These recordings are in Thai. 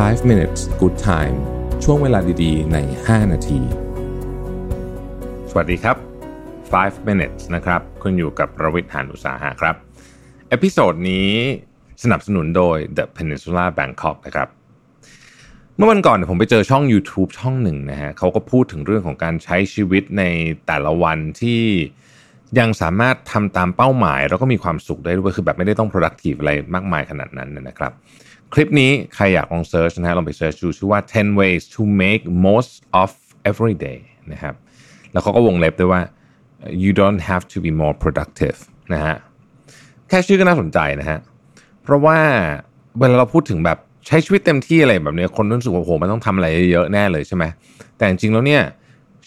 5 minutes good time ช่วงเวลาดีๆ ใน 5 นาที สวัสดีครับ 5 minutes นะครับ คุณอยู่กับประวิทยหานอุตสาหะครับ episode นี้สนับสนุนโดย The Peninsula Bangkok นะครับ เมื่อวันก่อนผมไปเจอช่อง YouTube ช่องหนึ่งนะฮะเขาก็พูดถึงเรื่องของการใช้ชีวิตในแต่ละวันที่ยังสามารถทำตามเป้าหมาย แล้วก็มีความสุขได้ด้วยคือแบบไม่ได้ต้อง productive อะไรมากมายขนาดนั้นนะครับ คลิปนี้ใครอยากลอง search นะฮะลองไป search ดูชื่อว่า 10 ways to make most of every day นะครับแล้วเขาก็วงเล็บด้วยว่า you don't have to be more productive นะฮะแค่ชื่อก็น่าสนใจนะฮะเพราะว่าเวลาเราพูดถึงแบบใช้ชีวิตเต็มที่อะไรแบบนี้คนรู้สึกว่าโอ้โหมันต้องทำอะไรเยอะแน่เลยใช่ไหมแต่จริงๆแล้วเนี่ย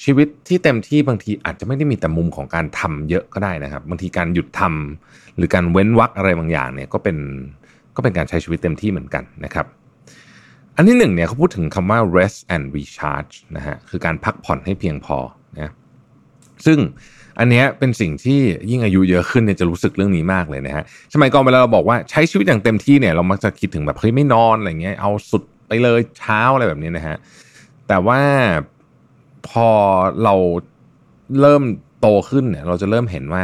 ชีวิตที่เต็มที่บางทีอาจจะไม่ได้มีแต่มุมของการทำเยอะก็ได้นะครับ บางทีการหยุดทำหรือการเว้นวักอะไรบางอย่างเนี่ยก็เป็น ก็เป็นการใช้ชีวิตเต็มที่เหมือนกันนะครับ อันที่หนึ่งเนี่ยเขาพูดถึงคำว่า rest and recharge นะฮะคือการพักผ่อนให้เพียงพอนะซึ่งอันนี้เป็นสิ่งที่ยิ่งอายุเยอะขึ้นเนี่ยจะรู้สึกเรื่องนี้มากเลยนะฮะสมัยก่อนเวลาเราบอกว่าใช้ชีวิตอย่างเต็มที่เนี่ยเรามักจะคิดถึงแบบเฮ้ยไม่นอนอะไรเงี้ยเอาสุดไปเลยเช้าอะไรแบบนี้นะฮะแต่ว่าพอเราเริ่มโตขึ้นเนี่ยเราจะเริ่มเห็นว่า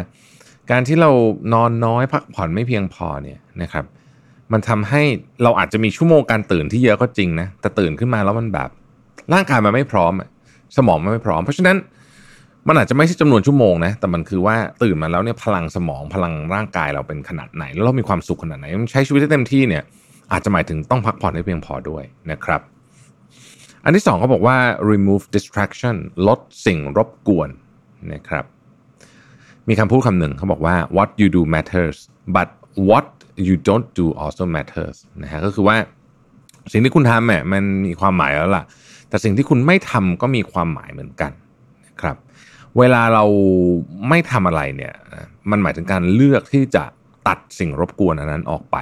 การที่เรานอนน้อยพักผ่อนไม่เพียงพอเนี่ยนะครับ มันทำให้เราอาจจะมีชั่วโมงการตื่นที่เยอะก็จริงนะแต่ตื่นขึ้นมาแล้วมันแบบ ร่างกายมันไม่พร้อมสมองมันไม่พร้อม เพราะฉะนั้นมันอาจจะไม่ใช่จำนวนชั่วโมงนะแต่มันคือว่าตื่นมาแล้วเนี่ยพลังสมองพลังร่างกายเราเป็นขนาดไหน แล้วเรามีความสุขขนาดไหนใช้ชีวิตได้เต็มที่เนี่ยอาจจะหมายถึงต้องพักผ่อนให้เพียงพอด้วยนะครับ อันที่สองเขาบอกว่า remove distraction ลดสิ่งรบกวนนะครับ มีคำพูดคำหนึ่งเขาบอกว่า what you do matters but what you don't do also matters นะฮะก็คือว่าสิ่งที่คุณทำเนี่ยมันมีความหมายแล้วล่ะ แต่สิ่งที่คุณไม่ทำก็มีความหมายเหมือนกันนะครับ เวลาเราไม่ทำอะไรเนี่ย มันหมายถึงการเลือกที่จะตัดสิ่งรบกวนอันนั้นออกไป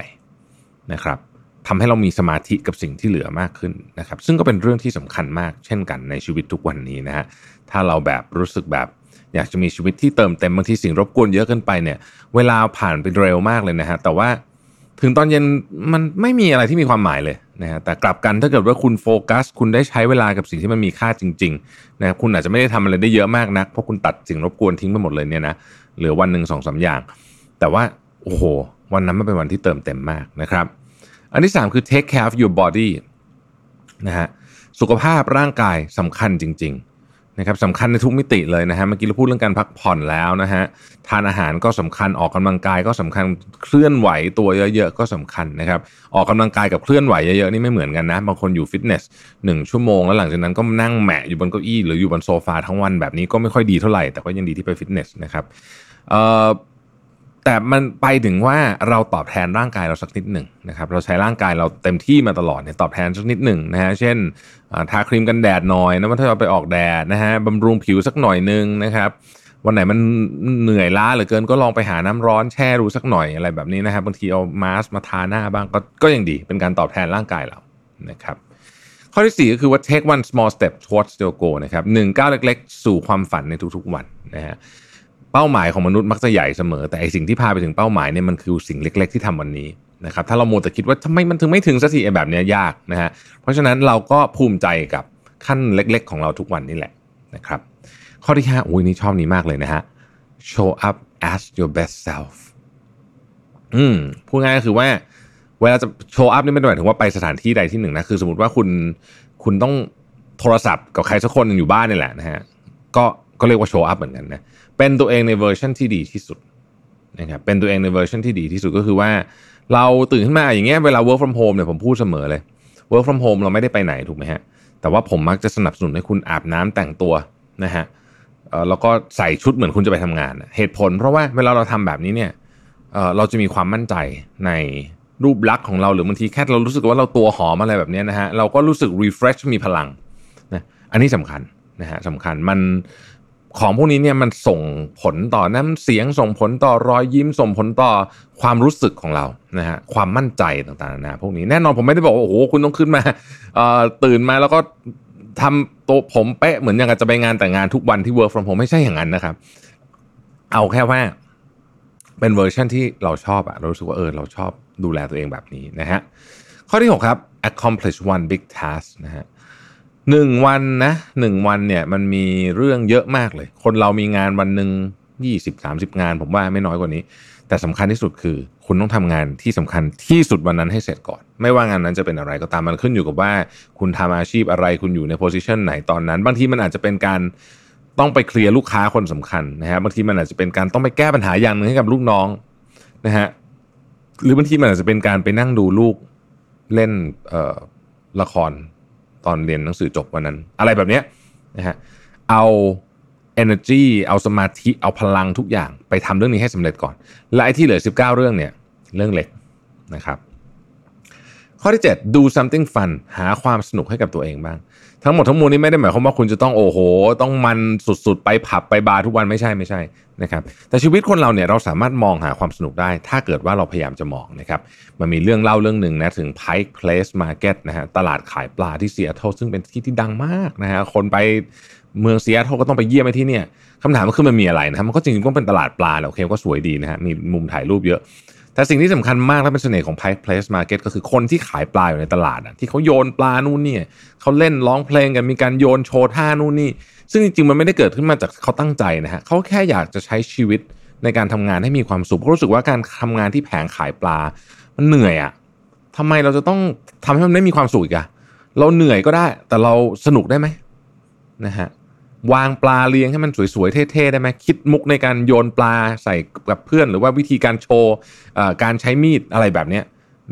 นะครับทำให้เรามีสมาธิกับสิ่งที่เหลือมากขึ้นนะครับ ซึ่งก็เป็นเรื่องที่สำคัญมาก เช่นกันในชีวิตทุกวันนี้นะฮะถ้าเราแบบรู้สึกแบบอยากจะมีชีวิตที่เติมเต็มบางทีสิ่งรบกวนเยอะเกินไปเนี่ย เวลาผ่านไปเร็วมากเลยนะฮะแต่ว่า ถึงตอนเย็นมันไม่มีอะไรที่มีความหมายเลยนะฮะแต่กลับกันถ้าเกิดว่าคุณโฟกัส คุณได้ใช้เวลากับสิ่งที่มันมีค่าจริงๆนะครับคุณอาจจะไม่ได้ทำอะไรได้เยอะมากนักเพราะคุณตัดสิ่งรบกวนทิ้งไปหมดเลยเนี่ยนะเหลือวันหนึ่งสองสาอย่าง แต่ว่าโอ้โหวันนั้นมันเป็นวันที่เติมเต็มมากนะครับ อันที่ 3 คือ take care of your body นะฮะสุขภาพร่างกายสำคัญจริง ๆ นะครับสำคัญในทุกมิติเลยนะฮะเมื่อกี้เราพูดเรื่องการพักผ่อนแล้วนะฮะทานอาหารก็สำคัญออกกำลังกายก็สำคัญเคลื่อนไหวตัวเยอะๆก็สำคัญนะครับออกกำลังกายกับเคลื่อนไหวเยอะๆนี่ไม่เหมือนกันนะบางคนอยู่ฟิตเนสหนึ่งชั่วโมงแล้วหลังจากนั้นก็นั่งแหมะอยู่บนเก้าอี้หรืออยู่บนโซฟาทั้งวันแบบนี้ก็ไม่ค่อยดีเท่าไหร่แต่ก็ยังดีที่ไปฟิตเนสนะครับเอ่อ แต่มันไปถึงว่าเราตอบแทนร่างกายเราสักนิดหนึ่งนะครับเราใช้ร่างกายเราเต็มที่มาตลอดเนี่ยตอบแทนสักนิดหนึ่งนะฮะเช่นทาครีมกันแดดหน่อยนะถ้าเราไปออกแดดนะฮะบำรุงผิวสักหน่อยนึงนะครับวันไหนมันเหนื่อยล้าเหลือเกินก็ลองไปหาน้ำร้อนแช่ดูสักหน่อยอะไรแบบนี้นะครับบางทีเอามาสมาทาหน้าบ้างก็ก็ยังดีเป็นการตอบแทนร่างกายเรานะครับข้อที่ 4 ก็คือว่า take one small step towards your goal นะครับหนึ่งก้าวเล็ก ๆ สู่ความฝันในทุกๆวันนะฮะ เป้าหมายของมนุษย์มักจะใหญ่เสมอ แต่ไอสิ่งที่พาไปถึงเป้าหมายเนี่ยมันคือสิ่งเล็ก ๆ ที่ทำวันนี้นะครับถ้าเราโมแต่คิดว่าทำไมมันถึงไม่ถึงสักทีแบบนี้ยากนะฮะเพราะฉะนั้นเราก็ภูมิใจกับขั้นเล็ก ๆ ของเราทุกวันนี่แหละนะครับข้อที่5อุ้ยนี่ชอบนี้มากเลยนะฮะ show up as your best self อืมพูดง่ายก็คือว่า เวลาจะโชว์อัพนี่ไม่ได้หมายถึงว่าไปสถานที่ใดที่หนึ่งนะ คือสมมติว่าคุณคุณต้องโทรศัพท์กับใครสักคนอยู่บ้านนี่แหละนะฮะ ก็ ก็เรียกว่า show up เหมือนกันนะเป็นตัวเองในเวอร์ชันที่ดีที่สุดนะครับเป็นตัวเองในเวอร์ชันที่ดีที่สุดก็คือว่า เราตื่นขึ้นมาอย่างเงี้ยเวลา work from home เนี่ยผมพูดเสมอเลย work from home เราไม่ได้ไปไหนถูกไหมฮะแต่ว่าผมมักจะสนับสนุนให้คุณอาบน้ำแต่งตัวนะฮะแล้วก็ใส่ชุดเหมือนคุณจะไปทำงาน เหตุผลเพราะว่าเวลาเราทำแบบนี้เนี่ยเราจะมีความมั่นใจในรูปลักษณ์ของเราหรือบางทีแค่เรารู้สึกว่าเราตัวหอมอะไรแบบนี้นะฮะเราก็รู้สึก refresh มีพลังนะอันนี้สำคัญนะฮะสำคัญมัน ของพวกนี้เนี่ยมันส่งผลต่อน้ำเสียงส่งผลต่อรอยยิ้มส่งผลต่อความรู้สึกของเรานะฮะความมั่นใจต่างๆนะพวกนี้แน่นอนผมไม่ได้บอกว่าโอ้โหคุณต้องขึ้นมาตื่นมาแล้วก็ทำตัวผมเป๊ะเหมือนอย่างจะไปงานแต่งงานทุกวันที่ work from home ไม่ใช่อย่างนั้นนะครับ เอาแค่ว่าเป็นเวอร์ชันที่เราชอบอะเรารู้สึกว่าเออเราชอบดูแลตัวเองแบบนี้นะฮะข้อที่ 6 ครับ accomplish one big task นะฮะ หนึ่งวันนะหนึ่งวันเนี่ยมันมีเรื่องเยอะมากเลย คนเรามีงานวันหนึ่งยี่สิบสามสิบงาน ผมว่าไม่น้อยกว่านี้ แต่สำคัญที่สุดคือ คุณต้องทำงานที่สำคัญที่สุดวันนั้นให้เสร็จก่อน ไม่ว่างานนั้นจะเป็นอะไรก็ตามมันขึ้นอยู่กับว่า คุณทำอาชีพอะไรคุณอยู่ในโพสิชันไหนตอนนั้น บางทีมันอาจจะเป็นการต้องไปเคลียร์ลูกค้าคนสำคัญนะฮะบางทีมันอาจจะเป็นการต้องไปแก้ปัญหาอย่างหนึ่งให้กับลูกน้องนะฮะหรือบางทีมันอาจจะเป็นการไปนั่งดูลูกเล่นละคร ตอนเรียนหนังสือจบวันนั้น อะไรแบบนี้นะฮะเอา energy เอาสมาธิเอาพลังทุกอย่างไปทำเรื่องนี้ให้สำเร็จก่อน และไอ้ที่เหลือ 19 เรื่องเนี่ยเรื่องเล็กนะครับ ข้อที่ 7 do something fun หาความสนุกให้กับตัวเองบ้าง ทั้งหมดทั้งมวลนี้ไม่ได้หมายความว่าคุณจะต้องโอ้โห ต้องมันสุดๆ ไปผับไปบาร์ทุกวันไม่ใช่ไม่ใช่นะครับแต่ชีวิตคนเราเนี่ยเราสามารถมองหาความสนุกได้ ถ้าเกิดว่าเราพยายามจะมองนะครับมันมีเรื่องเล่าเรื่องหนึ่งนะถึง Pike Place Market นะฮะตลาดขายปลาที่ซีแอตเทิลซึ่งเป็นที่ที่ดังมากนะฮะคนไปเมืองซีแอตเทิลก็ต้องไปเยี่ยมไปที่เนี่ยคำถามก็คือมันมีอะไรนะครับมันก็จริงๆก็เป็นตลาดปลาแหละโอเคก็สวยดีนะฮะมีมุมถ่ายรูปเยอะ แต่สิ่งที่สำคัญมากและเป็นเสน่ห์ของ Pike Place Market ก็คือคนที่ขายปลาอยู่ในตลาดที่เขาโยนปลานู่นนี่เขาเล่นร้องเพลงกันมีการโยนโชว์ท่านู่นนี่ ซึ่งจริงๆมันไม่ได้เกิดขึ้นมาจากเขาตั้งใจนะฮะเขาแค่อยากจะใช้ชีวิตในการทำงานให้มีความสุขเพราะรู้สึกว่าการทำงานที่แผงขายปลา มันเหนื่อยอะ่ะทำไมเราจะต้องทำให้มันได้มีความสุขอีกอะเราเหนื่อยก็ได้ แต่เราสนุกได้ไหมนะฮะ วางปลาเลี้ยงให้มันสวยๆเท่ๆได้ไหมคิดมุกในการโยนปลาใส่กับเพื่อน หรือว่าวิธีการโชว์การใช้มีดอะไรแบบนี้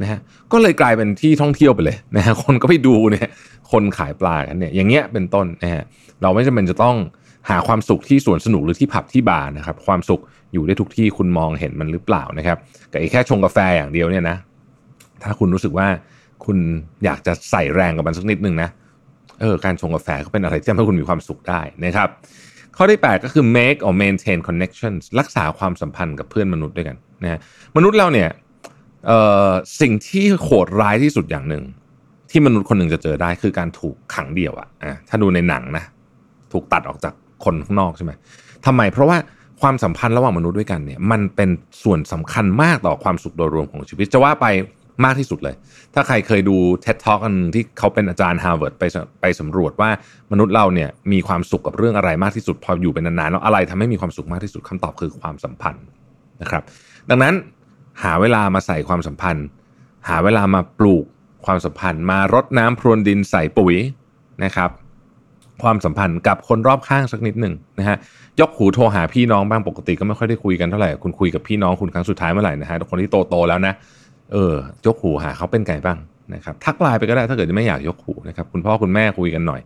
นะฮะก็เลยกลายเป็นที่ท่องเที่ยวไปเลยนะฮะคนก็ไปดูเนี่ยคนขายปลากันเนี่ยอย่างเงี้ยเป็นต้นนะฮะเราไม่จำเป็นจะต้องหาความสุขที่สวนสนุกหรือที่ผับที่บาร์นะครับความสุขอยู่ได้ทุกที่คุณมองเห็นมันหรือเปล่านะครับกับแค่ชงกาแฟอย่างเดียวเนี่ยนะถ้าคุณรู้สึกว่าคุณอยากจะใส่แรงกับมันสักนิดนึงนะ เออการชงกาแฟก็เป็นอะไรที่ทำให้คุณมีความสุขได้นะครับข้อที่ 8 ก็คือ make or maintain connections รักษาความสัมพันธ์กับเพื่อนมนุษย์ด้วยกันนะมนุษย์เราเนี่ยเอ่อสิ่งที่โหดร้ายที่สุดอย่างหนึ่ง ที่มนุษย์คนหนึ่งจะเจอได้คือการถูกขังเดี่ยวอะอะถ้าดูในหนังนะ ถูกตัดออกจากคนข้างนอกใช่ไหมทำไมเพราะว่าความสัมพันธ์ระหว่างมนุษย์ด้วยกันเนี่ย มันเป็นส่วนสำคัญมากต่อความสุขโดยรวมของชีวิตจะว่าไป มากที่สุดเลย ถ้าใครเคยดู TED Talk อันที่เขาเป็นอาจารย์ Harvard ไปไปสำรวจว่ามนุษย์เราเนี่ยมีความสุขกับเรื่องอะไรมากที่สุด พออยู่เป็นนานๆแล้วอะไรทำให้มีความสุขมากที่สุดคำตอบคือความสัมพันธ์นะครับ ดังนั้นหาเวลามาใส่ความสัมพันธ์ หาเวลามาปลูกความสัมพันธ์ มารดน้ำพรวนดินใส่ปุ๋ยนะครับ ความสัมพันธ์กับคนรอบข้างสักนิดหนึ่งนะฮะยกหูโทรหาพี่น้องบ้างปกติก็ไม่ค่อยได้คุยกันเท่าไหร่คุณคุยกับพี่น้องคุณครั้งสุดท้ายเมื่อไหร่นะฮะคนที่โตๆแล้วนะ เออยกหูหาเขาเป็นไงบ้างนะครับทักไลน์ไปก็ได้ถ้าเกิดไม่อยากยกหูนะครับคุณพ่อคุณแม่คุยกันหน่อย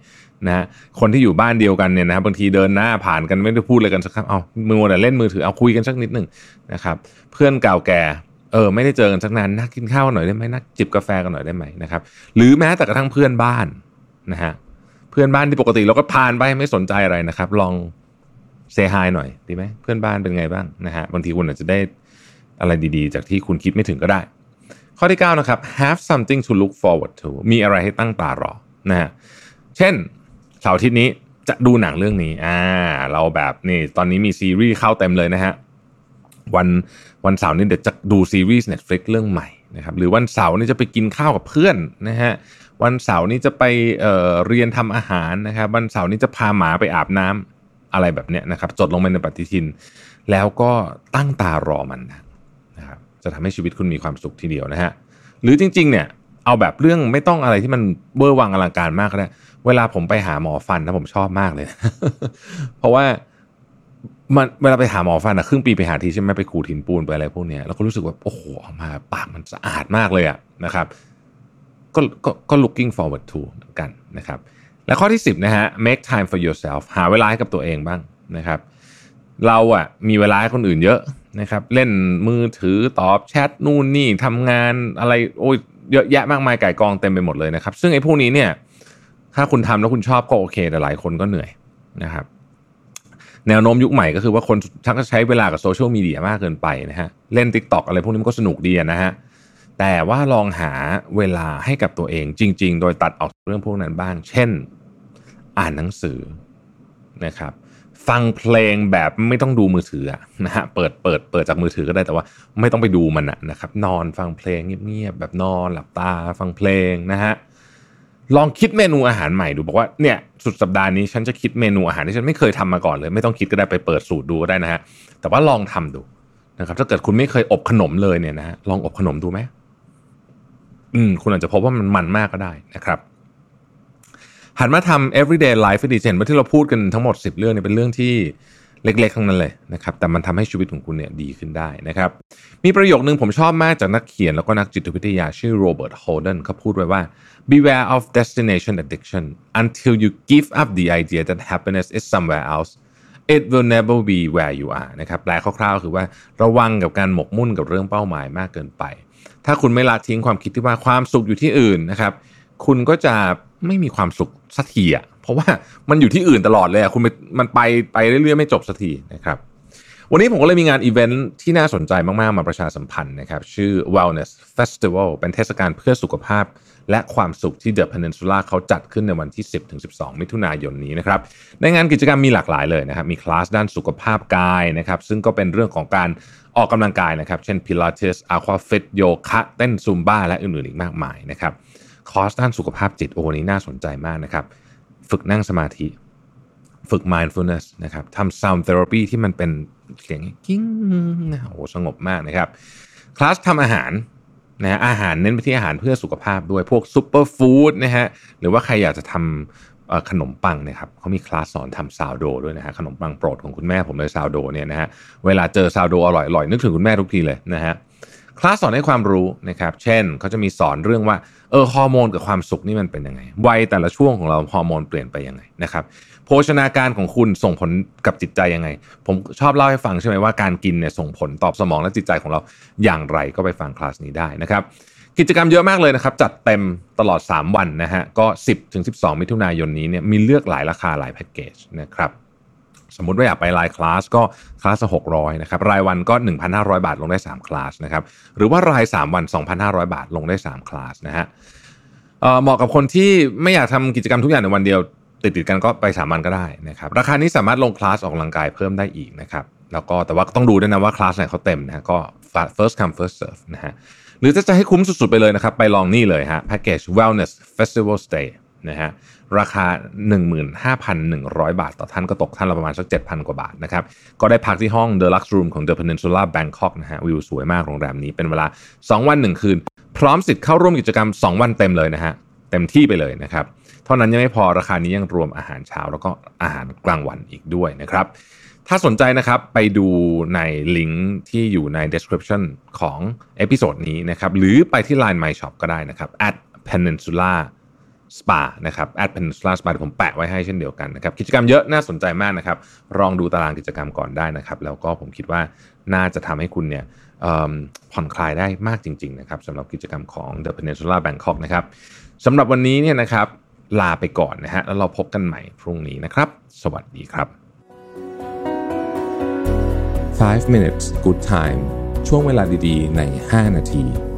นะฮะคนที่อยู่บ้านเดียวกันเนี่ยนะบางทีเดินหน้าผ่านกันไม่ได้พูดอะไรกันสักครั้งเอามือแต่เล่นมือถือเอาคุยกันสักนิดหนึ่งนะครับเพื่อนเก่าแก่เออไม่ได้เจอกันสักนานนักกินข้าวหน่อยได้ไหมนักจิบกาแฟกันหน่อยได้ไหมนะครับหรือแม้แต่กระทั่งเพื่อนบ้านนะฮะเพื่อนบ้านที่ปกติเราก็ผ่านไปไม่สนใจอะไรนะครับ ลองเซฮายหน่อยดีไหมเพื่อนบ้านเป็นไงบ้างนะฮะบางทีคุณอาจจะได้อะไรดีๆ จากที่คุณคิดไม่ถึงก็ได้ ข้อที่9นะครับ have something to look forward to มีอะไรให้ตั้งตารอนะฮะเช่นเสาร์อาทิตย์นี้จะดูหนังเรื่องนี้อ่าเราแบบนี่ตอนนี้มีซีรีส์เข้าเต็มเลยนะฮะวันวันเสาร์นี้เดี๋ยวจะดูซีรีส์ Netflix เรื่องใหม่นะครับหรือวันเสาร์นี้จะไปกินข้าวกับเพื่อนนะฮะวันเสาร์นี้จะไปเอ่อเรียนทำอาหารนะครับวันเสาร์นี้จะพาหมาไปอาบน้ำอะไรแบบเนี้ยนะครับจดลงไปในปฏิทิน แล้วก็ตั้งตารอมันนะ จะทำให้ชีวิตคุณมีความสุขทีเดียวนะฮะหรือจริง ๆ เนี่ยเอาแบบเรื่องไม่ต้องอะไรที่มันเบอร์วังอลังการมากก็ได้เวลาผมไปหาหมอฟันนะผมชอบมากเลย เพราะว่ามันเวลาไปหาหมอฟันอะครึ่งปีไปหาทีใช่ไหมไปขูดหินปูนไปอะไรพวกเนี้ยแล้วก็รู้สึกว่าโอ้โหออกมาปากมันสะอาดมากเลยอะนะครับ ก็ก็ก็ looking forward to เหมือนกันนะครับ และข้อที่ 10 นะฮะ make time for yourself หาเวลาให้กับตัวเองบ้างนะครับ เราอะมีเวลาให้คนอื่นเยอะ นะครับเล่นมือถือตอบแชทนู่นนี่ทำงานอะไรโอ้ยเยอะแยะมากมายไก่กองเต็มไปหมดเลยนะครับ ซึ่งไอ้พวกนี้เนี่ย ถ้าคุณทำแล้วคุณชอบก็โอเค แต่หลายคนก็เหนื่อยนะครับ แนวโน้มยุคใหม่ก็คือว่าคนชักจะใช้เวลากับโซเชียลมีเดียมากเกินไปนะฮะเล่น t ิ k t o k อะไรพวกนี้มันก็สนุกดีนะฮะแต่ว่าลองหาเวลาให้กับตัวเองจริง ๆ โดยตัดออกเรื่องพวกนั้นบ้าง เช่น อ่านหนังสือนะครับ ฟังเพลงแบบไม่ต้องดูมือถือนะฮะเปิดเปิดเปิดจากมือถือก็ได้แต่ว่า ไม่ต้องไปดูมันนะครับ นอนฟังเพลงเงียบๆแบบนอนหลับตาฟังเพลงนะฮะลองคิดเมนูอาหารใหม่ดูบอกว่าเนี่ยสุดสัปดาห์นี้ฉันจะคิดเมนูอาหารที่ฉันไม่เคยทำมาก่อนเลย ไม่ต้องคิดก็ได้ไปเปิดสูตรดูก็ได้นะฮะแต่ว่าลองทำดูนะครับ ถ้าเกิดคุณไม่เคยอบขนมเลยเนี่ยนะฮะลองอบขนมดูไหมอืมคุณอาจจะพบว่ามันมันมากก็ได้นะครับ หันมาทำ everyday life ดีเจนว่าที่เราพูดกันทั้งหมด 10 เรื่องเนี่ยเป็นเรื่องที่เล็กๆทั้งนั้นเลยนะครับ แต่มันทำให้ชีวิตของคุณเนี่ยดีขึ้นได้นะครับ มีประโยคนึงผมชอบมากจากนักเขียนแล้วก็นักจิตวิทยาชื่อโรเบิร์ตโฮเดนเขาพูดไว้ว่า beware of destination addiction until you give up the idea that happiness is somewhere else it will never be where you are นะครับแปลคร่าวๆ คือว่าระวังกับการหมกมุ่นกับเรื่องเป้าหมายมากเกินไป ถ้าคุณไม่ละทิ้งความคิดที่ว่าความสุขอยู่ที่อื่นนะครับ คุณก็จะไม่มีความสุขสักทีอะเพราะว่ามันอยู่ที่อื่นตลอดเลยอะคุณมันไปไปเรื่อยๆไม่จบสักทีนะครับวันนี้ผมก็เลยมีงานอีเวนท์ที่น่าสนใจมาก ๆ มาประชาสัมพันธ์นะครับ ชื่อ Wellness Festival เป็นเทศกาลเพื่อสุขภาพ และความสุขที่ The Peninsula เขาจัดขึ้นในวันที่ 10-12 มิถุนายนนี้นะครับ ในงานกิจกรรมมีหลากหลายเลยนะครับ มีคลาสด้านสุขภาพกายนะครับ ซึ่งก็เป็นเรื่องของการออกกำลังกายนะครับ เช่น Pilates Aquafit โยคะเต้นซุมบ้าและอื่น ๆ อีกมากมายนะครับ คอร์สด้านสุขภาพจิตโอ้นี้น่าสนใจมากนะครับ ฝึกนั่งสมาธิ ฝึก mindfulness นะครับทำ sound therapy ที่มันเป็นเสียงกิ้งโอ้สงบมากนะครับ คลาสทำอาหารนะอาหารเน้นไปที่อาหารเพื่อสุขภาพด้วยพวก superfood นะฮะหรือว่าใครอยากจะทำขนมปังนะครับเขามีคลาสสอนทำซาวโดด้วยนะฮะขนมปังโปรดของคุณแม่ผมเลยซาวโดเนี่ยนะฮะเวลาเจอซาวโดอร่อยๆนึกถึงคุณแม่ทุกทีเลยนะฮะ คลาสสอนให้ความรู้นะครับ เช่นเขาจะมีสอนเรื่องว่าเออฮอร์โมนกับความสุขนี่มันเป็นยังไง วัยแต่ละช่วงของเราฮอร์โมนเปลี่ยนไปยังไงนะครับ โภชนาการของคุณส่งผลกับจิตใจยังไง ผมชอบเล่าให้ฟังใช่ไหมว่าการกินเนี่ยส่งผลตอบสมองและจิตใจของเราอย่างไรก็ไปฟังคลาสนี้ได้นะครับกิจกรรมเยอะมากเลยนะครับ จัดเต็มตลอด 3 วันนะฮะก็ 10ถึง12 มิถุนายนนี้เนี่ยมีเลือกหลายราคาหลายแพ็กเกจนะครับ สมมติว่าอยากไปรายคลาสก็คลาสละ600นะครับรายวันก็ 1,500 บาทลงได้ 3 คลาสนะครับหรือว่าราย 3 วัน 2,500 บาทลงได้ 3 คลาสนะฮะเหมาะกับคนที่ไม่อยากทำกิจกรรมทุกอย่างในวันเดียว ติดติดกันก็ไปสามวันก็ได้นะครับราคานี้สามารถลงคลาสออกกำลังกายเพิ่มได้อีกนะครับแล้วก็แต่ว่าต้องดูด้วยนะว่าคลาสไหนเขาเต็มนะก็ first come first serve นะฮะหรือจะจะให้คุ้มสุดๆไปเลยนะครับ ไปลองนี่เลยฮะแพ็กเกจ wellness festival stay นะฮะ ราคา 15,100 บาท ต่อท่านก็ตกท่านละประมาณสัก 7,000 กว่าบาทนะครับ ก็ได้พักที่ห้อง The Lux Room ของ The Peninsula Bangkok นะฮะวิวสวยมากโรงแรมนี้เป็นเวลา 2 วัน 1 คืน พร้อมสิทธิ์เข้าร่วมกิจกรรม 2 วันเต็มเลยนะฮะเต็มที่ไปเลยนะครับ เท่านั้นยังไม่พอราคานี้ยังรวมอาหารเช้าแล้วก็อาหารกลางวันอีกด้วยนะครับ ถ้าสนใจนะครับไปดูในลิงก์ที่อยู่ใน description ของ episode นี้นะครับหรือไปที่ Line My Shop ก็ได้นะครับ at peninsula สปานะครับ at Peninsula Spa ผมแปะไว้ให้เช่นเดียวกันนะครับกิจกรรมเยอะน่าสนใจมากนะครับลองดูตารางกิจกรรมก่อนได้นะครับ แล้วก็ผมคิดว่าน่าจะทำให้คุณเนี่ยผ่อนคลายได้มากจริง ๆ นะครับสำหรับกิจกรรมของ The Peninsula Bangkok นะครับสำหรับวันนี้เนี่ยนะครับลาไปก่อนนะฮะแล้วเราพบกันใหม่พรุ่งนี้นะครับ สวัสดีครับ 5 minutes good time ช่วงเวลาดีๆ ใน 5 นาที